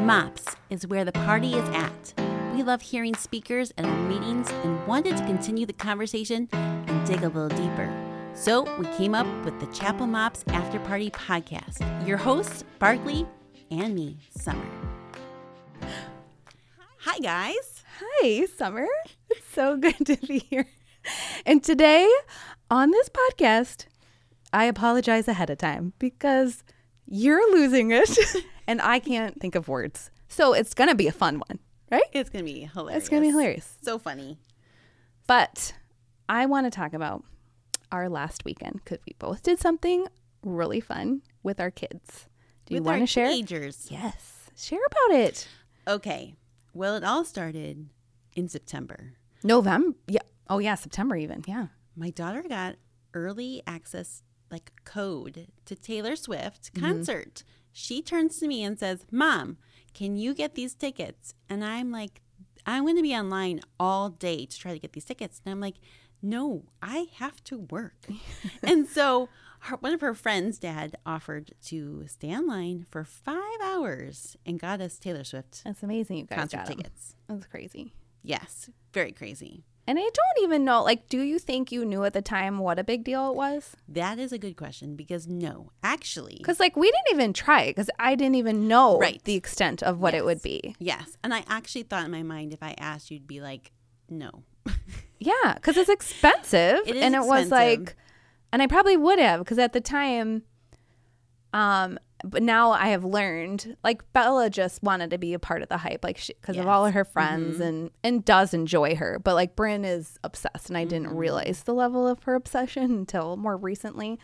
MOPS is where the party is at. We love hearing speakers at our meetings and wanted to continue the conversation and dig a little deeper. So we came up with the Chapel Mops After Party podcast. Your hosts, Barclay, and me, Somer. Hi, guys. Hi, Somer. It's so good to be here. And today on this podcast, I apologize ahead of time because you're losing it and I can't think of words. So it's going to be a fun one, right? It's going to be hilarious. It's going to be hilarious. So funny. But I want to talk about our last weekend because we both did something really fun with our kids. Do you want to share? Teenagers. Yes. Share about it. Okay. Well, it all started in September. November. Yeah. Oh, yeah. September, even. Yeah. my daughter got early access like code to Taylor Swift Mm-hmm. concert. She turns to me and says, "Mom, can you get these tickets?" And I'm like, "I'm going to be online all day to try to get these tickets." And I'm like, "No, I have to work." and so her, one of her friends' dad offered to stay online for 5 hours and got us Taylor Swift That's amazing. You guys concert tickets. That's crazy. Yes, very crazy. And I don't even know, like, do you think you knew at the time what a big deal it was? That is a good question because no, actually, Because, like, we didn't even try because I didn't even know Right. the extent of what it would be. Yes. And I actually thought in my mind if I asked, you'd be like, no. Yeah, because it's expensive. It is and it was like, and I probably would have because at the time, um, but now I have learned like Bella just wanted to be a part of the hype, like because of all of her friends Mm-hmm. and and does enjoy her. But like Bryn is obsessed, and I didn't Mm-hmm. realize the level of her obsession until more recently.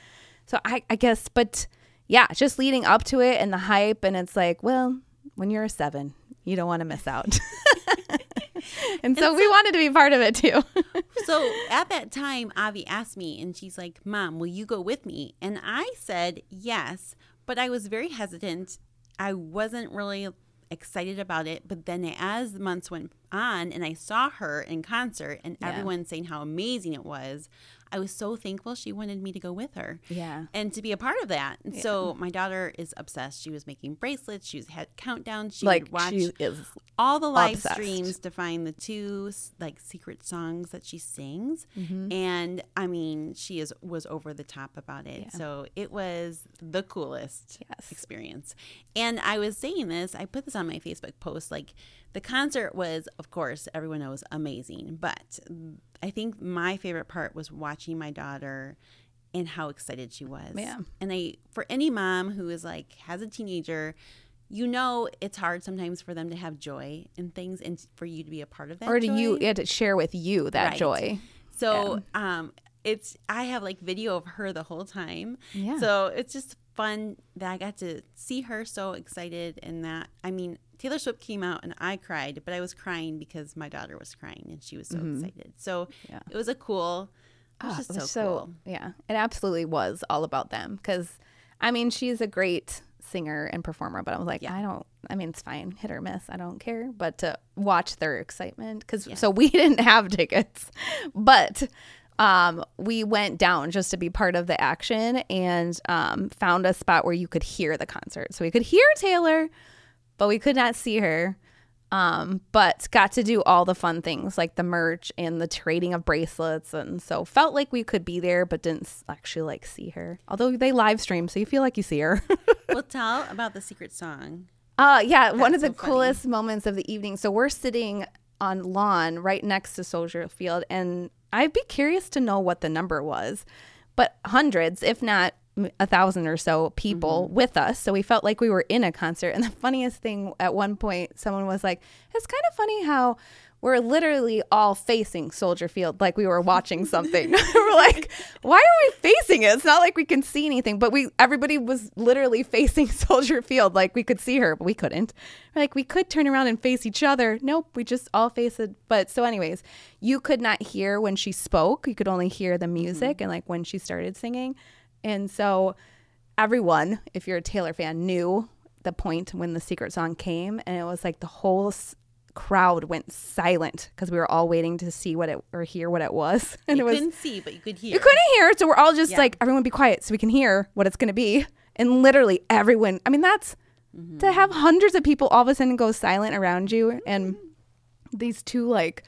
So I I guess, but yeah, just leading up to it and the hype, and it's like, well, when you're a seven, you don't want to miss out. and so we wanted to be part of it too. so at that time, Avi asked me, and she's like, Mom, will you go with me? And I said yes, but I was very hesitant. I wasn't really excited about it. But then as the months went on and I saw her in concert and Yeah. everyone saying how amazing it was, I was so thankful she wanted me to go with her. Yeah. and to be a part of that. And so my daughter is obsessed. She was making bracelets. She was had countdowns. She like would watch she all the live obsessed. streams to find the two like secret songs that she sings. Mm-hmm. And I mean, she is was over the top about it. So it was the coolest Yes. experience. And I was saying this. I put this on my Facebook post. Like the concert was, of course, everyone knows, amazing. But I think my favorite part was watching my daughter and how excited she was. Yeah. And I, for any mom who is like has a teenager, you know it's hard sometimes for them to have joy in things and for you to be a part of that. or do you joy. to share with you that Right. joy So um it's I have like video of her the whole time. Yeah. So it's just fun that I got to see her so excited and that I mean Taylor Swift came out and I cried, but I was crying because my daughter was crying and she was so excited. So Mm-hmm. Yeah. it was a cool it was Ah, just it was so, cool. yeah it absolutely was all about them because i mean she's a great singer and performer but i was like Yeah. i don't i mean it's fine hit or miss i don't care but to watch their excitement because so we didn't have tickets but um we went down just to be part of the action and um found a spot where you could hear the concert so we could hear taylor but we could not see her um, but got to do all the fun things like the merch and the trading of bracelets and so felt like we could be there but didn't actually like see her although they live stream so you feel like you see her well tell about the secret song. uh yeah one of the so funny. coolest moments of the evening so we're sitting on lawn right next to soldier field and i'd be curious to know what the number was but hundreds if not a thousand or so people Mm-hmm. with us. So we felt like we were in a concert. And the funniest thing at one point someone was like it's kind of funny how we're literally all facing soldier field like we were watching something. We're like why are we facing it? It's not like we can see anything. But we everybody was literally facing soldier field like we could see her but we couldn't. We're like we could turn around and face each other. Nope we just all face it. But so anyways you could not hear when she spoke. You could only hear the music and like when she started singing and so everyone, if you're a Taylor fan, knew the point when the secret song came. And it was like the whole s- crowd went silent because we were all waiting to see what it or hear what it was. And you it was, couldn't see, but you could hear. you couldn't hear. So we're all just Yeah. like, everyone be quiet so we can hear what it's going to be. And literally everyone, I mean, that's to mm-hmm. have hundreds of people all of a sudden go silent around you and mm-hmm. these two like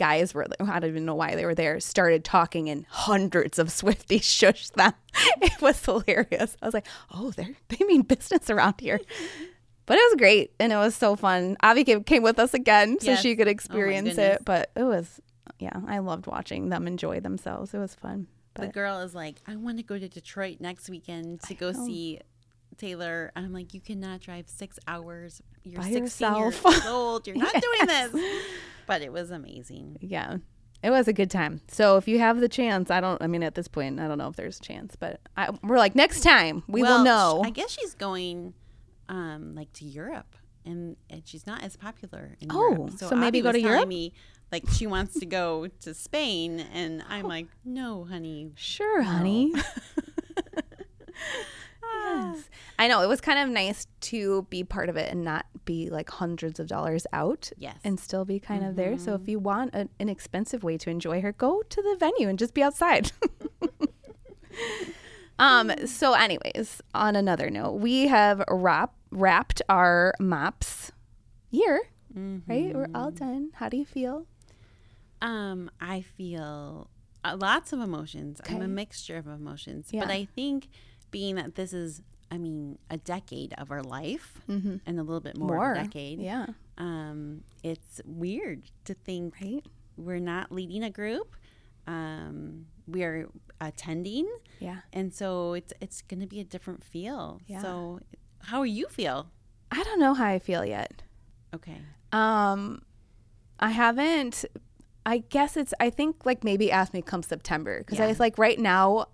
guys were I don't even know why they were there started talking and hundreds of Swifties shushed them. It was hilarious. I was like, oh, they they mean business around here. But it was great and it was so fun. Avi came, came with us again so Yes. she could Oh experience goodness. it. But it was yeah, I loved watching them enjoy themselves. It was fun. But The girl is like, I want to go to Detroit next weekend to go see Taylor. I'm like, you cannot drive six hours. You're By 16 yourself." years old. You're not doing this. But it was amazing. yeah. It was a good time. So if you have the chance, I don't I mean at this point, I don't know if there's a chance, but I, we're like next time we Well, will know. I guess she's going um, like to Europe. And, and she's not as popular in Oh, Europe. so maybe Avi go to Europe? Me, like she wants to go to Spain, and I'm like, no, honey. Sure, honey. yes. I know. It was kind of nice to be part of it and not be like hundreds of dollars out Yes. and still be kind of there. So if you want an inexpensive way to enjoy her, go to the venue and just be outside. um so anyways, on another note, we have wrap, wrapped our MOPS year, right? We're all done. How do you feel? Um, I feel uh, lots of emotions. I'm a mixture of emotions, Yeah. but I think being that this is, I mean, a decade of our life and a little bit more, a decade. Yeah. Um, it's weird to think Right? we're not leading a group. Um, we are attending, Yeah. and so it's it's going to be a different feel. Yeah. So, how are you feel? I don't know how I feel yet. Okay. Um, I haven't. I guess it's. I think like maybe ask me come September because I was like right now.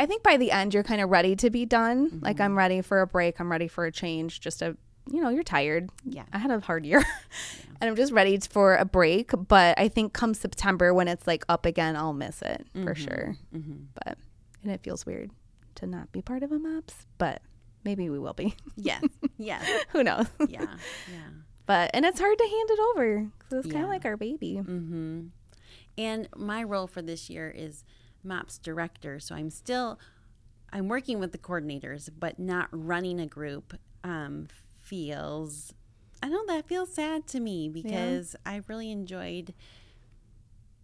I think by the end you're kind of ready to be done. Like I'm ready for a break. I'm ready for a change. Just a you know you're tired. Yeah. I had a hard year, and I'm just ready for a break. But I think come September when it's like up again, I'll miss it for sure. Mm-hmm. But and it feels weird to not be part of a MOPS, but maybe we will be. Yes. yes. Who knows? Yeah. Yeah. But and it's hard to hand it over because it's kind of like our baby. Mm-hmm. And my role for this year is MOPS director. So I'm still I'm working with the coordinators, but not running a group. Um, feels I don't know that feels sad to me because I really enjoyed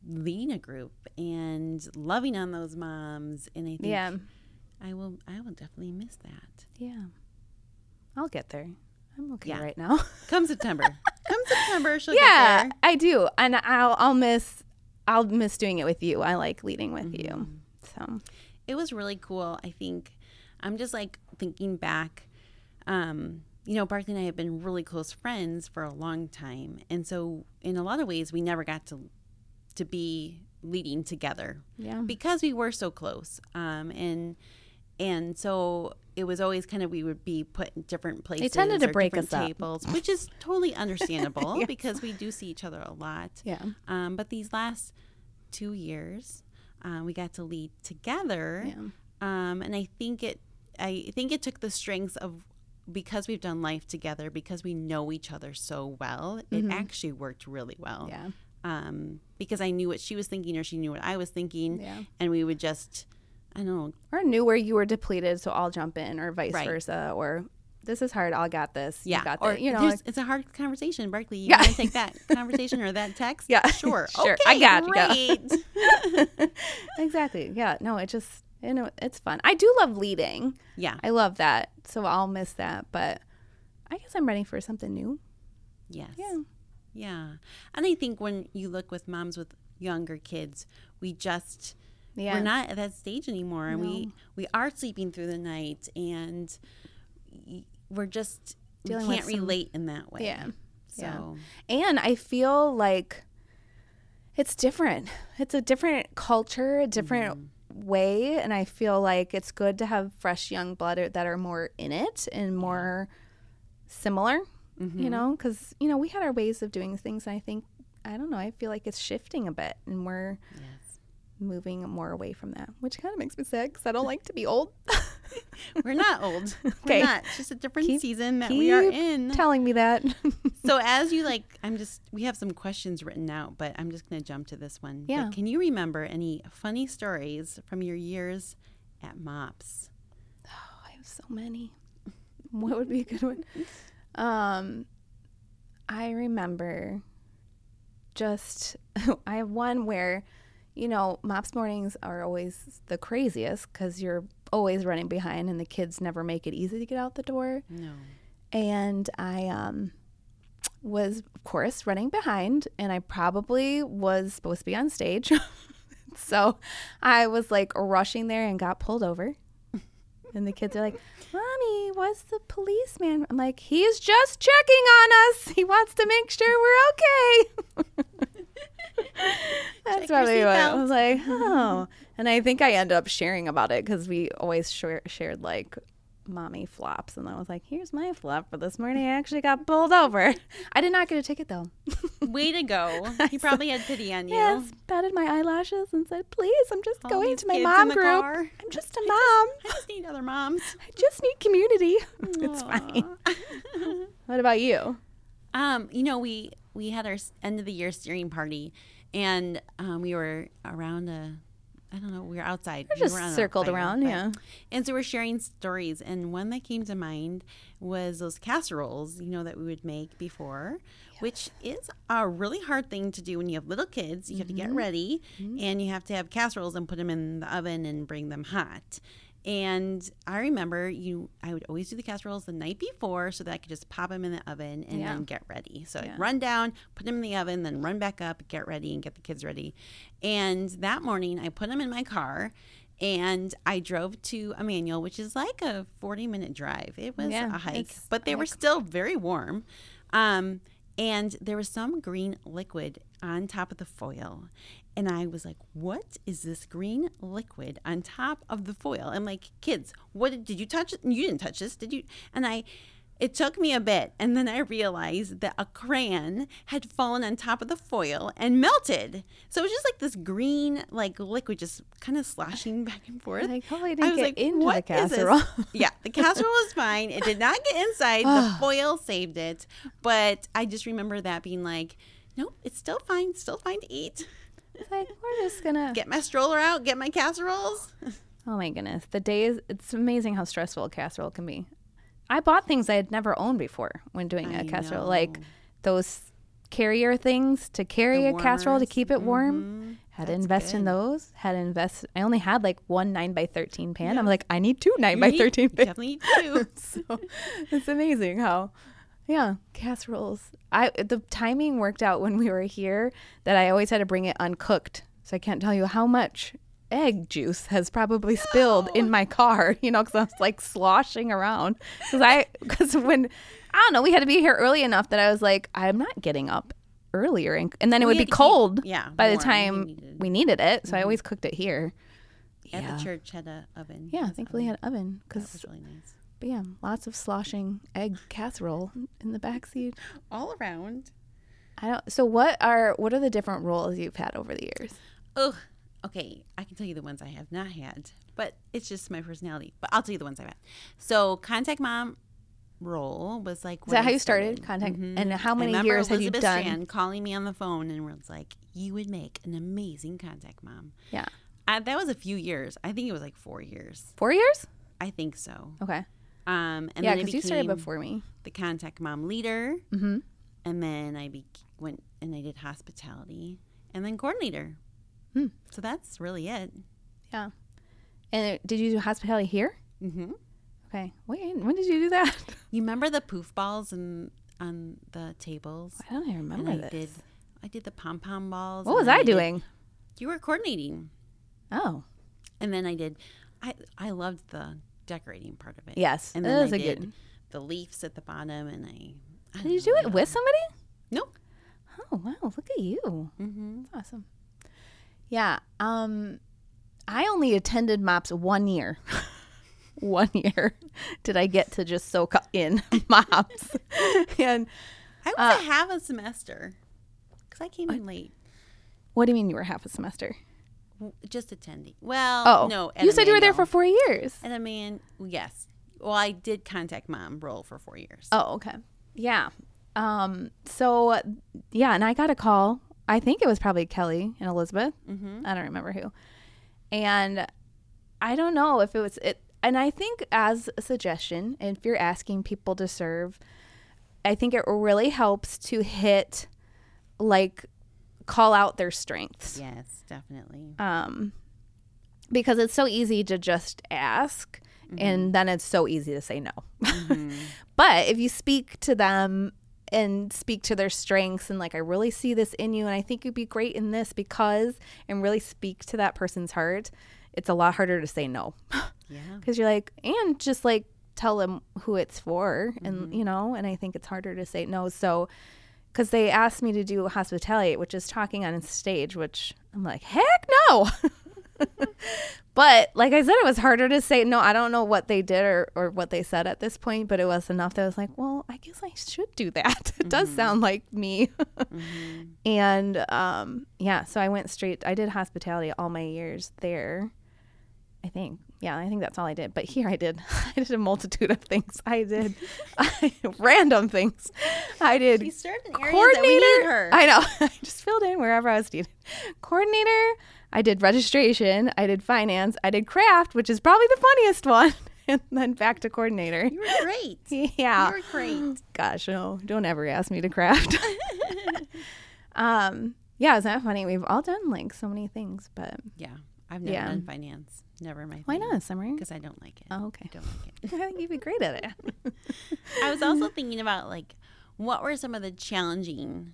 leading a group and loving on those moms. And I think Yeah. I will I will definitely miss that. Yeah. I'll get there. I'm okay Yeah. right now. Come September. Come September, she'll yeah, get there. I do. And I'll I'll miss I'll miss doing it with you. I like leading with you. Mm-hmm. So, it was really cool. I think I'm just like thinking back. Um, you know, Barclay and I have been really close friends for a long time, and so in a lot of ways, we never got to to be leading together yeah. because we were so close. Um, and and so it was always kind of we would be put in different places. They tended to break different us up. tables, which is totally understandable Yes. because we do see each other a lot. Yeah. Um, but these last two years, uh, we got to lead together, Yeah. um, and I think it, I think it took the strengths of because we've done life together, because we know each other so well. Mm. It actually worked really well. Yeah. Um, because I knew what she was thinking, or she knew what I was thinking, Yeah. and we would just, I don't know, Or knew where you were depleted, so I'll jump in, or vice Right. versa, or this is hard. I'll got this. yeah, you got or that. You know, like, it's a hard conversation, Barclay. You Yeah. want to take that conversation or that text? Yeah. sure, Sure. Okay, I got you. Great. exactly. Yeah. No, it just you know it's fun. I do love leading. yeah. I love that. So I'll miss that, but I guess I'm ready for something new. Yes. Yeah. Yeah. And I think when you look with moms with younger kids, we just Yeah. we're not at that stage anymore and we No. we are sleeping through the night and we're just Dealing we can't some- relate in that way. Yeah. So And I feel like it's different. It's a different culture, a different mm-hmm. way. And I feel like it's good to have fresh young blood that are more in it and more similar, you mm-hmm. know, because, you know, we had our ways of doing things. And I think, I don't know, I feel like it's shifting a bit and we're yes. Moving more away from that, which kind of makes me sad because I don't like to be old. We're not old. Okay. We're not. It's just a different Keep- season that we are in. Telling me that. so as you like I'm just we have some questions written out, but I'm just gonna jump to this one. But Yeah. can you remember any funny stories from your years at MOPS? Oh, I have so many. what would be a good one? Um, I remember just I have one where, you know, mops mornings are always the craziest because you're always running behind, and the kids never make it easy to get out the door. No. And I um was of course running behind, and I probably was supposed to be on stage. so I was like rushing there and got pulled over. And the kids are like, Mommy, what's the policeman? I'm like, he's just checking on us. He wants to make sure we're okay. That's Check probably what I was like, oh. And I think I ended up sharing about it because we always share, shared like mommy flops. And I was like, here's my flop for this morning. I actually got pulled over. I did not get a ticket though. Way to go. He probably had pity on you. Yes, patted my eyelashes and said, please, I'm just All going to my mom group. car. I'm just a mom. I just need other moms. I just need community. it's fine. What about you? Um, you know, we we had our end of the year steering party, and um, we were around a, I don't know, we were outside. We're We just were on a circled around, but- yeah. And so we're sharing stories, and one that came to mind was those casseroles, you know, that we would make before, which is a really hard thing to do when you have little kids. You have to get Mm-hmm. ready, and you have to have casseroles and put them in the oven and bring them hot. And I remember you, I would always do the casseroles the night before so that I could just pop them in the oven and Yeah. then get ready. So Yeah. I'd run down, put them in the oven, then run back up, get ready, and get the kids ready. And that morning, I put them in my car and I drove to Emmanuel, which is like a 40 minute drive. It was Yeah, a hike, but they were still very warm. Um, and there was some green liquid on top of the foil. And I was like, what is this green liquid on top of the foil? I'm like, kids, what did, did you touch it? You didn't touch this, did you? And I, it took me a bit. And then I realized that a crayon had fallen on top of the foil and melted. So it was just like this green, like liquid just kind of sloshing back and forth. Like, hopefully it I didn't was get into the "What this?" casserole. yeah, the casserole was fine. It did not get inside. the foil saved it. But I just remember that being like, nope, it's still fine. Still fine to eat. It's like, we're just gonna. Get my stroller out. Get my casseroles. Oh my goodness. The days, it's amazing how stressful a casserole can be. I bought things I had never owned before when doing a casserole, like those carrier things to carry a casserole to keep it warm. Mhm. Had to That's invest in those. Had to invest. I only had like one nine by thirteen pan. I'm like, I need two nine You by need- thirteen pans. Definitely two. so it's amazing how yeah casseroles i the timing worked out when we were here that i always had to bring it uncooked so i can't tell you how much egg juice has probably spilled in my car you know because i was like sloshing around because i because when i don't know we had to be here early enough that i was like i'm not getting up earlier and, and then it would be keep- cold yeah, by the warm. We time needed- we needed it so i mhm. always cooked it here At Yeah. the church had a oven. yeah thankfully oven. had an oven because was really nice. But yeah lots of sloshing egg casserole in the back seat All around. I don't. So what are what are the different roles you've had over the years? Ugh. Okay, I can tell you the ones I have not had, but it's just my personality. But I'll tell you the ones I've had. So, contact mom role was like. Is that how you started? Contact. Mm-hmm. And how many years have you Elizabeth done? Strand calling me on the phone and was like, "You would make an amazing contact mom." Yeah, I, that was a few years. I think it was like four years. four years. I think so. Okay. Um, and yeah, then I because you started before me. the contact mom leader, Mm-hmm. and then I be- went and I did hospitality, and then coordinator. Hmm. So that's really it. Yeah. And did you do hospitality here? Mm-hmm. Okay. Wait, when did you do that? You remember the poof balls and on the tables? I don't even remember and I this. did. I did the pom pom balls. What was I did- doing? you were coordinating, Oh, and then I did. I I loved the decorating part of it. yes. and then I a did good. the leaves at the bottom, and I. I Did you do it with somebody? Nope. Oh wow! Look at you. Mm-hmm. That's awesome. Yeah. Um, I only attended MOPS one year. one year did I get to just soak in MOPS, and I was Uh, a half a semester because I came in late. what do you mean you were half a semester? Just attending. Well, Oh no. you said you were there for four years. And a man, yes. Well, I did contact mom role for four years. Oh, okay. Yeah. Um. So, yeah, and I got a call. I think it was probably Kelly and Elizabeth. Mm-hmm. I don't remember who. And I don't know if it was it. and I think as a suggestion, if you're asking people to serve, I think it really helps to hit like call out their strengths. Yes, definitely. Um because it's so easy to just ask mm-hmm. and then it's so easy to say no. Mm-hmm. but if you speak to them and speak to their strengths and like I really see this in you and I think you'd be great in this because and really speak to that person's heart, it's a lot harder to say no. Yeah. because you're like and just like tell them who it's for and mm-hmm. you know and i think it's harder to say no so because they asked me to do hospitality which is talking on stage which i'm like heck no! But like i said it was harder to say no. I don't know what they did or, or what they said at this point but it was enough that i was like well i guess i should do that. It does sound like me. And um yeah so i went straight i did hospitality all my years there I think. Yeah, I think that's all I did. But here I did. I did a multitude of things. I did random things. I did She served in areas that we coordinator. need her. I know. I just filled in wherever I was needed. Coordinator. I did registration. I did finance. I did craft, which is probably the funniest one. And then back to coordinator. you were great. Yeah. You were great. Gosh, no, don't ever ask me to craft. um, yeah, isn't that funny? We've all done like so many things, but Yeah. I've never Yeah. done finance. Never my why not, Somer? Because I don't like it. Oh, okay. I don't like it. I think you'd be great at it. I was also thinking about like what were some of the challenging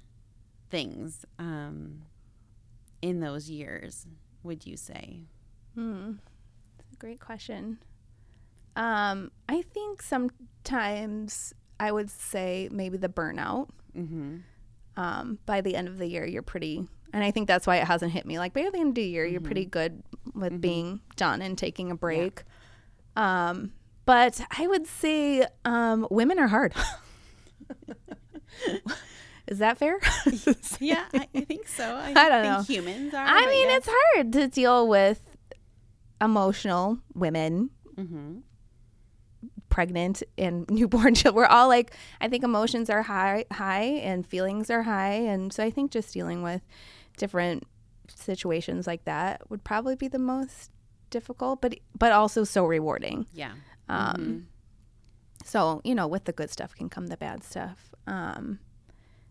things um, in those years? Would you say? Hmm. That's a great question. Um, I think sometimes I would say maybe the burnout. Mm-hmm. Um, by the end of the year, you're pretty, and I think that's why it hasn't hit me. Like by the end of the year, you're pretty good with being done and taking a break. Um, but I would say um, women are hard. Is that fair? Yeah, I, I think so. I, I don't think know. humans are. I mean, yeah. it's hard to deal with emotional women, Mm-hmm. pregnant and newborn children. We're all like, I think emotions are high, high, and feelings are high, and so I think just dealing with different situations like that would probably be the most difficult, but but also so rewarding. Yeah. Um, So you know, with the good stuff can come the bad stuff. Um,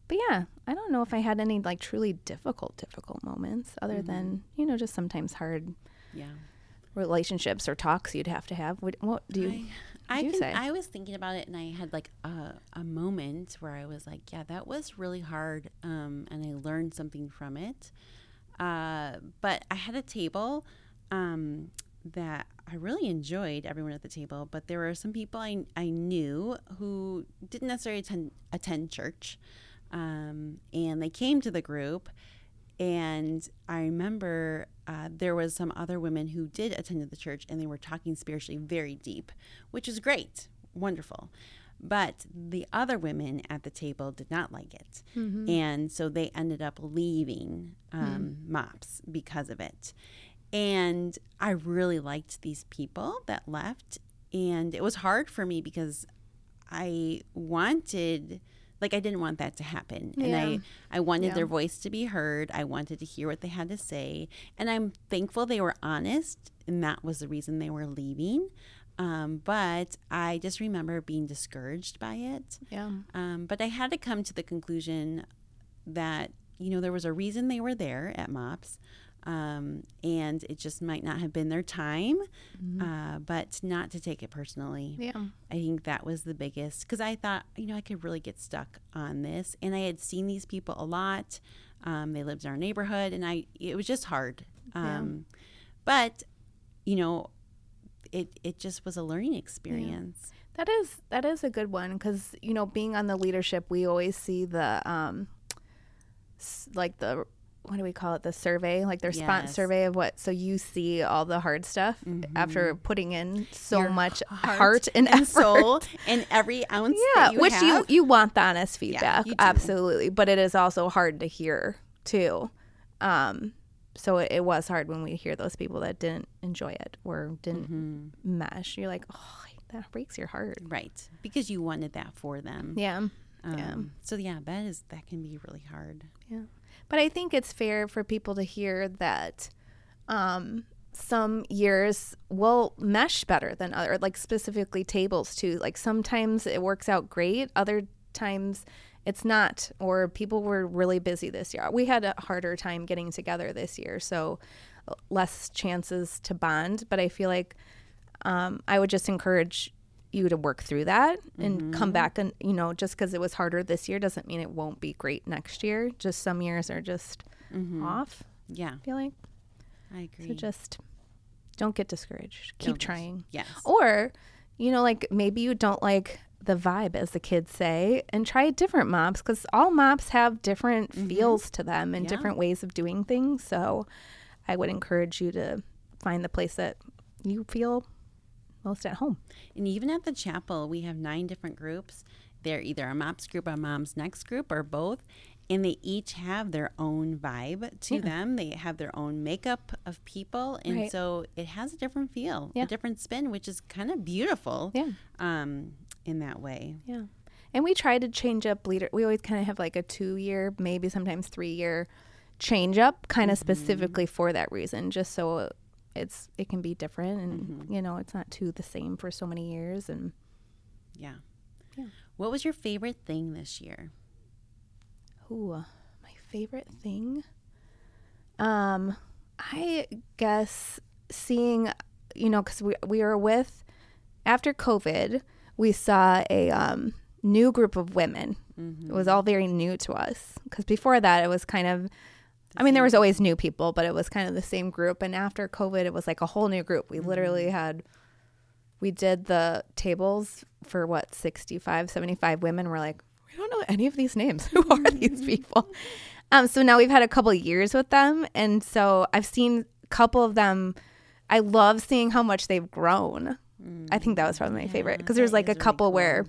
but yeah, I don't know if I had any like truly difficult, difficult moments other than you know just sometimes hard Yeah. relationships or talks you'd have to have. What, what do you? I, I can, say? I was thinking about it, and I had like a, a moment where I was like, "Yeah, that was really hard," um, and I learned something from it. Uh, but I had a table um, that I really enjoyed. Everyone at the table, but there were some people I I knew who didn't necessarily attend attend church, um, and they came to the group. And I remember uh, there was some other women who did attend to the church, and they were talking spiritually very deep, which is great, wonderful. But the other women at the table did not like it, and so they ended up leaving um, MOPS because of it. And I really liked these people that left, and it was hard for me because I wanted like I didn't want that to happen. And I I wanted Yeah. their voice to be heard. I wanted to hear what they had to say. And I'm thankful they were honest and that was the reason they were leaving. Um, but I just remember being discouraged by it. Yeah. Um, but I had to come to the conclusion that, you know, there was a reason they were there at MOPS. Um, and it just might not have been their time, uh, but not to take it personally. Yeah. I think that was the biggest because I thought, you know, I could really get stuck on this. And I had seen these people a lot. Um, they lived in our neighborhood, and I it was just hard. Um, But, you know, it it just was a learning experience. That is that is a good one because you know being on the leadership, we always see the um, s- like the what do we call it? The survey, like their Yes. survey of what. So you see all the hard stuff after putting in so Your much heart heart, and, And effort. soul and every ounce. yeah, that you which have. you you want the honest feedback, do. absolutely. But it is also hard to hear too. Um, so it, it was hard when we hear those people that didn't enjoy it or didn't Mm-hmm. mesh. You're like, oh, that breaks your heart. right because you wanted that for them. Yeah. Um, yeah. So yeah, that is that can be really hard. Yeah. But I think it's fair for people to hear that um, some years will mesh better than other like specifically tables too like sometimes it works out great other times it's not or people were really busy this year we had a harder time getting together this year so less chances to bond but i feel like um, i would just encourage you to work through that and come back and you know just because it was harder this year doesn't mean it won't be great next year just some years are just off Yeah, i feel like I agree. so just don't get discouraged. Keep Don't trying. yes. Or, you know, like maybe you don't like the vibe, as the kids say, and try different mops because all mops have different feels to them and Mm-hmm. Yeah. different ways of doing things. So I would encourage you to find the place that you feel most at home. And even at the chapel, we have nine different groups. They're either a MOPS group, a Mom's Next group, or both. And they each have their own vibe to them. They have their own makeup of people. And Right. so it has a different feel, Yeah. a different spin, which is kind of beautiful Yeah. um, in that way. Yeah. And we try to change up leader. We always kind of have like a two year, maybe sometimes three year change up kind of specifically for that reason, just so it's it can be different and you know, it's not too the same for so many years and Yeah. Yeah. What was your favorite thing this year? ooh, my favorite thing um I guess seeing you know cuz we we were with after COVID, we saw a um new group of women. It was all very new to us because before that it was kind of I mean, there was always new people, but it was kind of the same group. And after COVID, it was like a whole new group. We literally had, we did the tables for what, 65, 75 women. We're like, we don't know any of these names. Who are these people? Um, so now we've had a couple of years with them. And so I've seen a couple of them. I love seeing how much they've grown. I think that was probably my favorite because there was like a is really couple where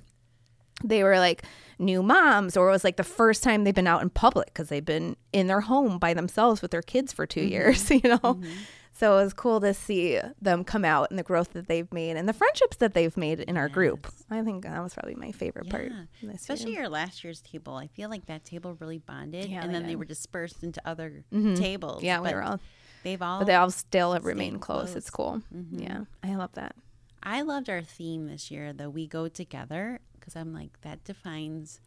they were like new moms or it was like the first time they've been out in public because they've been in their home by themselves with their kids for 2 Mm-hmm. years you know so it was cool to see them come out and the growth that they've made and the friendships that they've made in our group i think that was probably my favorite part Yeah. this Especially year. your last year's table. I feel like that table really bonded. Yeah, and they then they were dispersed into other tables. yeah we were all They've all. but they all still have stayed remained close. it's close. Mm-hmm. cool yeah i love that I loved our theme this year, the We Go Together, because I'm like, that defines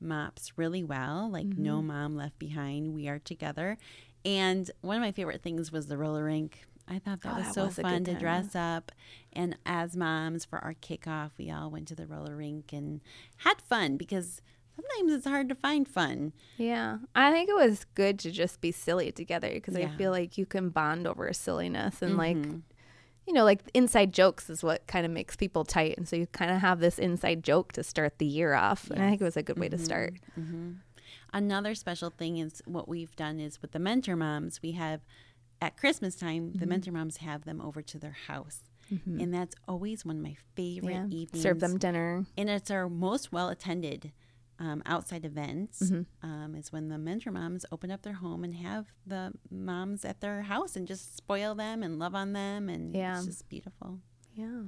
MOPS really well. Like, no Mm-hmm. mom left behind. We are together. And one of my favorite things was the roller rink. I thought that Oh, was that so was fun to dress up. And as moms, for our kickoff, we all went to the roller rink and had fun because sometimes it's hard to find fun. yeah i think it was good to just be silly together because i feel like you can bond over silliness and like Mm-hmm. You know, like inside jokes is what kind of makes people tight. And so you kind of have this inside joke to start the year off. And I think it was a good way to mm-hmm. start. Mm-hmm. Another special thing is what we've done is with the mentor moms, we have at Christmas time, Mm-hmm. the mentor moms have them over to their house. Mm-hmm. And that's always one of my favorite Yeah. evenings. Serve them dinner. And it's our most well attended um, outside events Mm-hmm. um, is when the mentor moms open up their home and have the moms at their house and just spoil them and love on them. And Yeah. it's just beautiful. Yeah,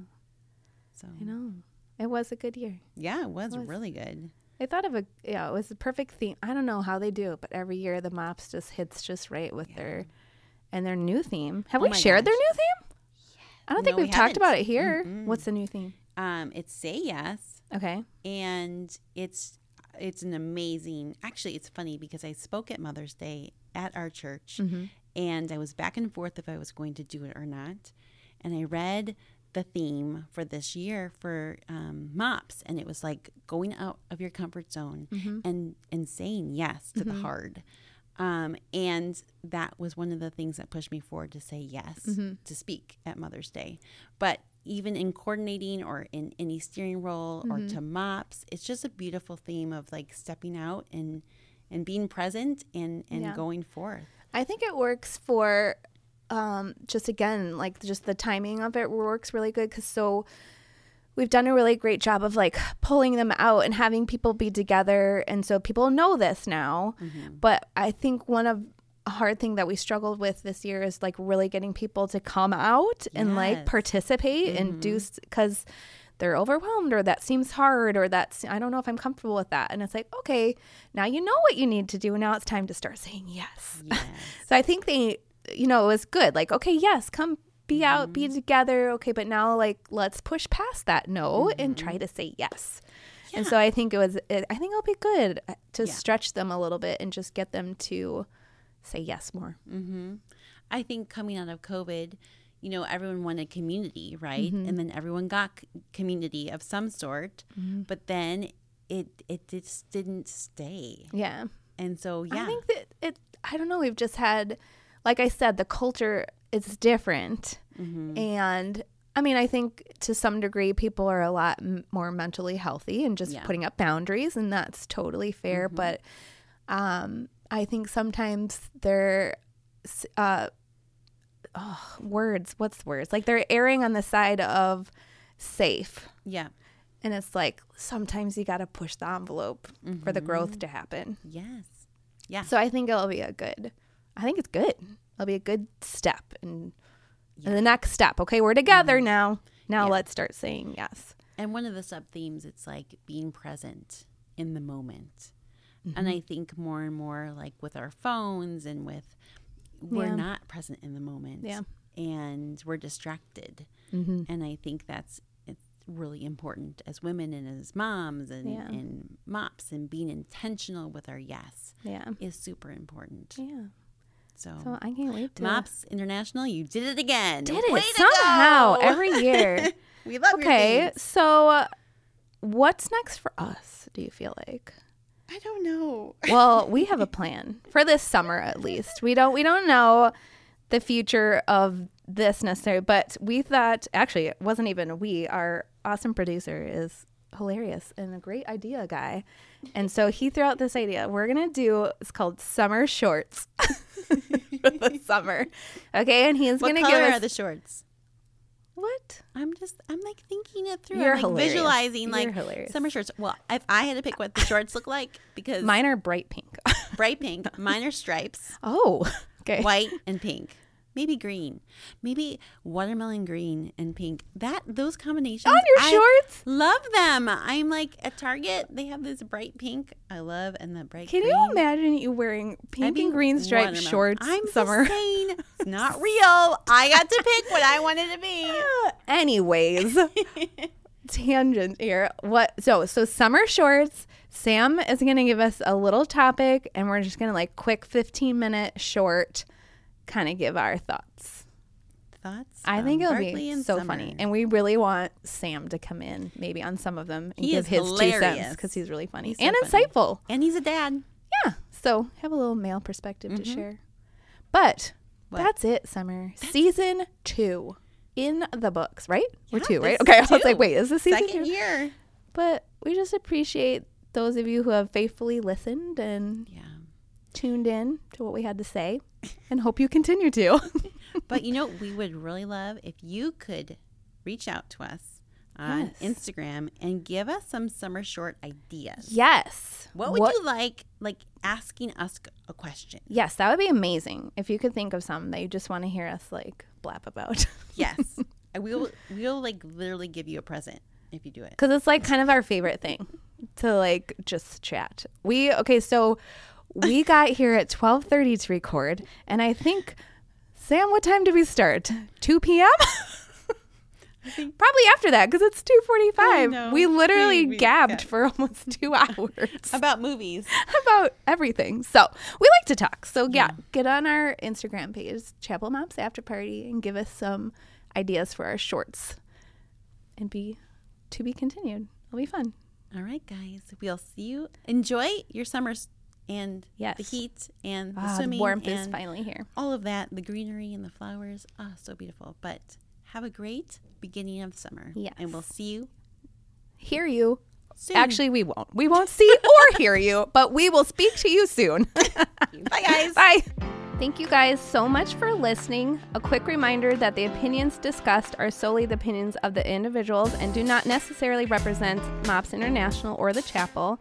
So, I know. It was a good year. yeah, it was, really good. I thought of a, yeah, it was a perfect theme. I don't know how they do it, but every year the mops just hits just right with their, and their new theme. Have Oh we shared their new theme? I don't think No, we we've talked about it here. What's the new theme? Um, it's Say Yes. Okay. and it's it's an amazing actually it's funny because i spoke at mother's day at our church and i was back and forth if i was going to do it or not. And i read the theme for this year for um, mops and it was like going out of your comfort zone and and saying yes to the hard. Um, and that was one of the things that pushed me forward to say yes to speak at Mother's Day. But even in coordinating or in any steering role or to mops, it's just a beautiful theme of like stepping out and and being present and and Yeah. going forth. I think it works for um, just again, like just the timing of it works really good because so we've done a really great job of like pulling them out and having people be together. And so people know this now. But I think one of hard thing that we struggled with this year is like really getting people to come out and like participate and do mm-hmm. because they're overwhelmed or that seems hard or that's I don't know if I'm comfortable with that. And it's like, okay, now you know what you need to do. Now it's time to start saying yes. Yes. So I think they, you know, it was good. Like, okay, yes, come be out, be mm-hmm. together. Okay, but now like let's push past that no and try mm-hmm. to say yes. And so I think it was. It, I think it'll be good uh, to Yeah. stretch them a little bit and just get them to say yes more. I think coming out of COVID, you know, everyone wanted community, right? Mm-hmm. And then everyone got c- community of some sort, but then it it just didn't stay. Yeah. And so yeah, I think that it. I don't know. We've just had, like I said, the culture is different, Mm-hmm. and I mean, I think to some degree, people are a lot m- more mentally healthy and just Yeah. Mm-hmm. putting up boundaries, and that's totally fair. But um, I think sometimes they're uh, oh, words. What's words? Like they're erring on the side of safe. yeah, And it's like sometimes you got to push the envelope for the Mm-hmm. growth to happen. yes, yeah, So I think it'll be a good. I think it's good. It'll be a good step and, and the next step. Okay, we're together now. Now Mm-hmm. Yeah. let's start saying yes. And one of the sub themes, it's like being present in the moment. And I think more and more, like with our phones and with, we're Yeah. not present in the moment. Yeah. And we're distracted. Mm-hmm. And I think that's it's really important as women and as moms and, Yeah. and mops and being intentional with our yes Yeah. is super important. Yeah. So, So I can't wait to Mops International, you did it again. did Way it to somehow every year. we love your okay, so uh, what's next for us? Do you feel like? I don't know. Well, we have a plan for this summer at least. We don't we don't know the future of this necessarily, but we thought actually it wasn't even we. Our awesome producer is hilarious and a great idea guy. And so he threw out this idea. We're gonna do it's called summer shorts for the summer. Okay, and he's What gonna color give are the shorts? What? I'm just I'm like thinking it through. You're I'm like hilarious. visualizing You're like hilarious. summer shorts. Well, if I had to pick what the shorts look like, because Mine are bright pink. bright pink, mine are stripes, oh, okay. white and pink. Maybe green. Maybe watermelon green and pink. That those combinations On your I shorts? Love them. I'm like at Target, they have this bright pink. I love and the bright green Can green. you imagine you wearing I pink mean, and green striped shorts I'm summer? saying, it's not real. I got to pick what I wanted to be. Anyways, tangent here. What? So so summer shorts. Sam is gonna give us a little topic, and we're just gonna like quick fifteen minute short, kind of give our thoughts. Thoughts? I think it'll Barclay be so summer. funny, and we really want Sam to come in maybe on some of them and He give is his two cents because he's really funny He's so and funny. insightful. and he's a dad. Yeah. So have a little male perspective to share. But Mm-hmm. What? that's it, Somer. season two in the books, right? We're two, right? Okay. I is was like, wait, is this season Second two? year. But we just appreciate those of you who have faithfully listened and Yeah. Tuned in to what we had to say and hope you continue to. But you know, we would really love if you could reach out to us on Yes. Instagram and give us some summer short ideas. yes. What would you like, like asking us a question? Yes, that would be amazing if you could think of some that you just want to hear us like blab about. Yes. We'll, we'll like literally give you a present if you do it. because it's like kind of our favorite thing to like just chat. We okay, so we got here at twelve thirty to record, and I think Sam, what time did we start? Two p.m. Probably after that because it's two I forty-five. We literally We- we gabbed got- for almost two hours About movies. about everything. So we like to talk. So yeah, get on our Instagram page, Chapel Mops After Party, and give us some ideas for our shorts. And be to be continued. It'll be fun. All right, guys. We'll see you. Enjoy your summers and the heat and the Ah, the swimming warmth is finally here. all of that, the greenery and the flowers. Ah, so beautiful. But have a great beginning of summer. And we'll see you Hear you. soon. Actually, we won't. We won't see or hear you, but we will speak to you soon. bye, guys. Bye. Thank you guys so much for listening. A quick reminder that the opinions discussed are solely the opinions of the individuals and do not necessarily represent MOPS International or the chapel.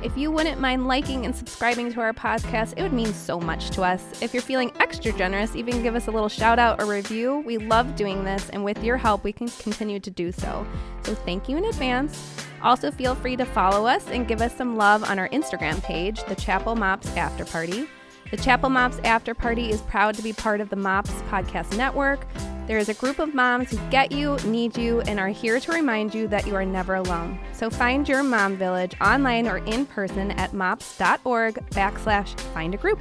If you wouldn't mind liking and subscribing to our podcast, it would mean so much to us. If you're feeling extra generous, even give us a little shout out or review. We love doing this, and with your help, we can continue to do so. So thank you in advance. Also, feel free to follow us and give us some love on our Instagram page, the Chapel Mops After Party. The Chapel Mops After Party is proud to be part of the Mops Podcast Network. There is a group of moms who get you, need you, and are here to remind you that you are never alone. So find your mom village online or in person at mops.org backslash find a group.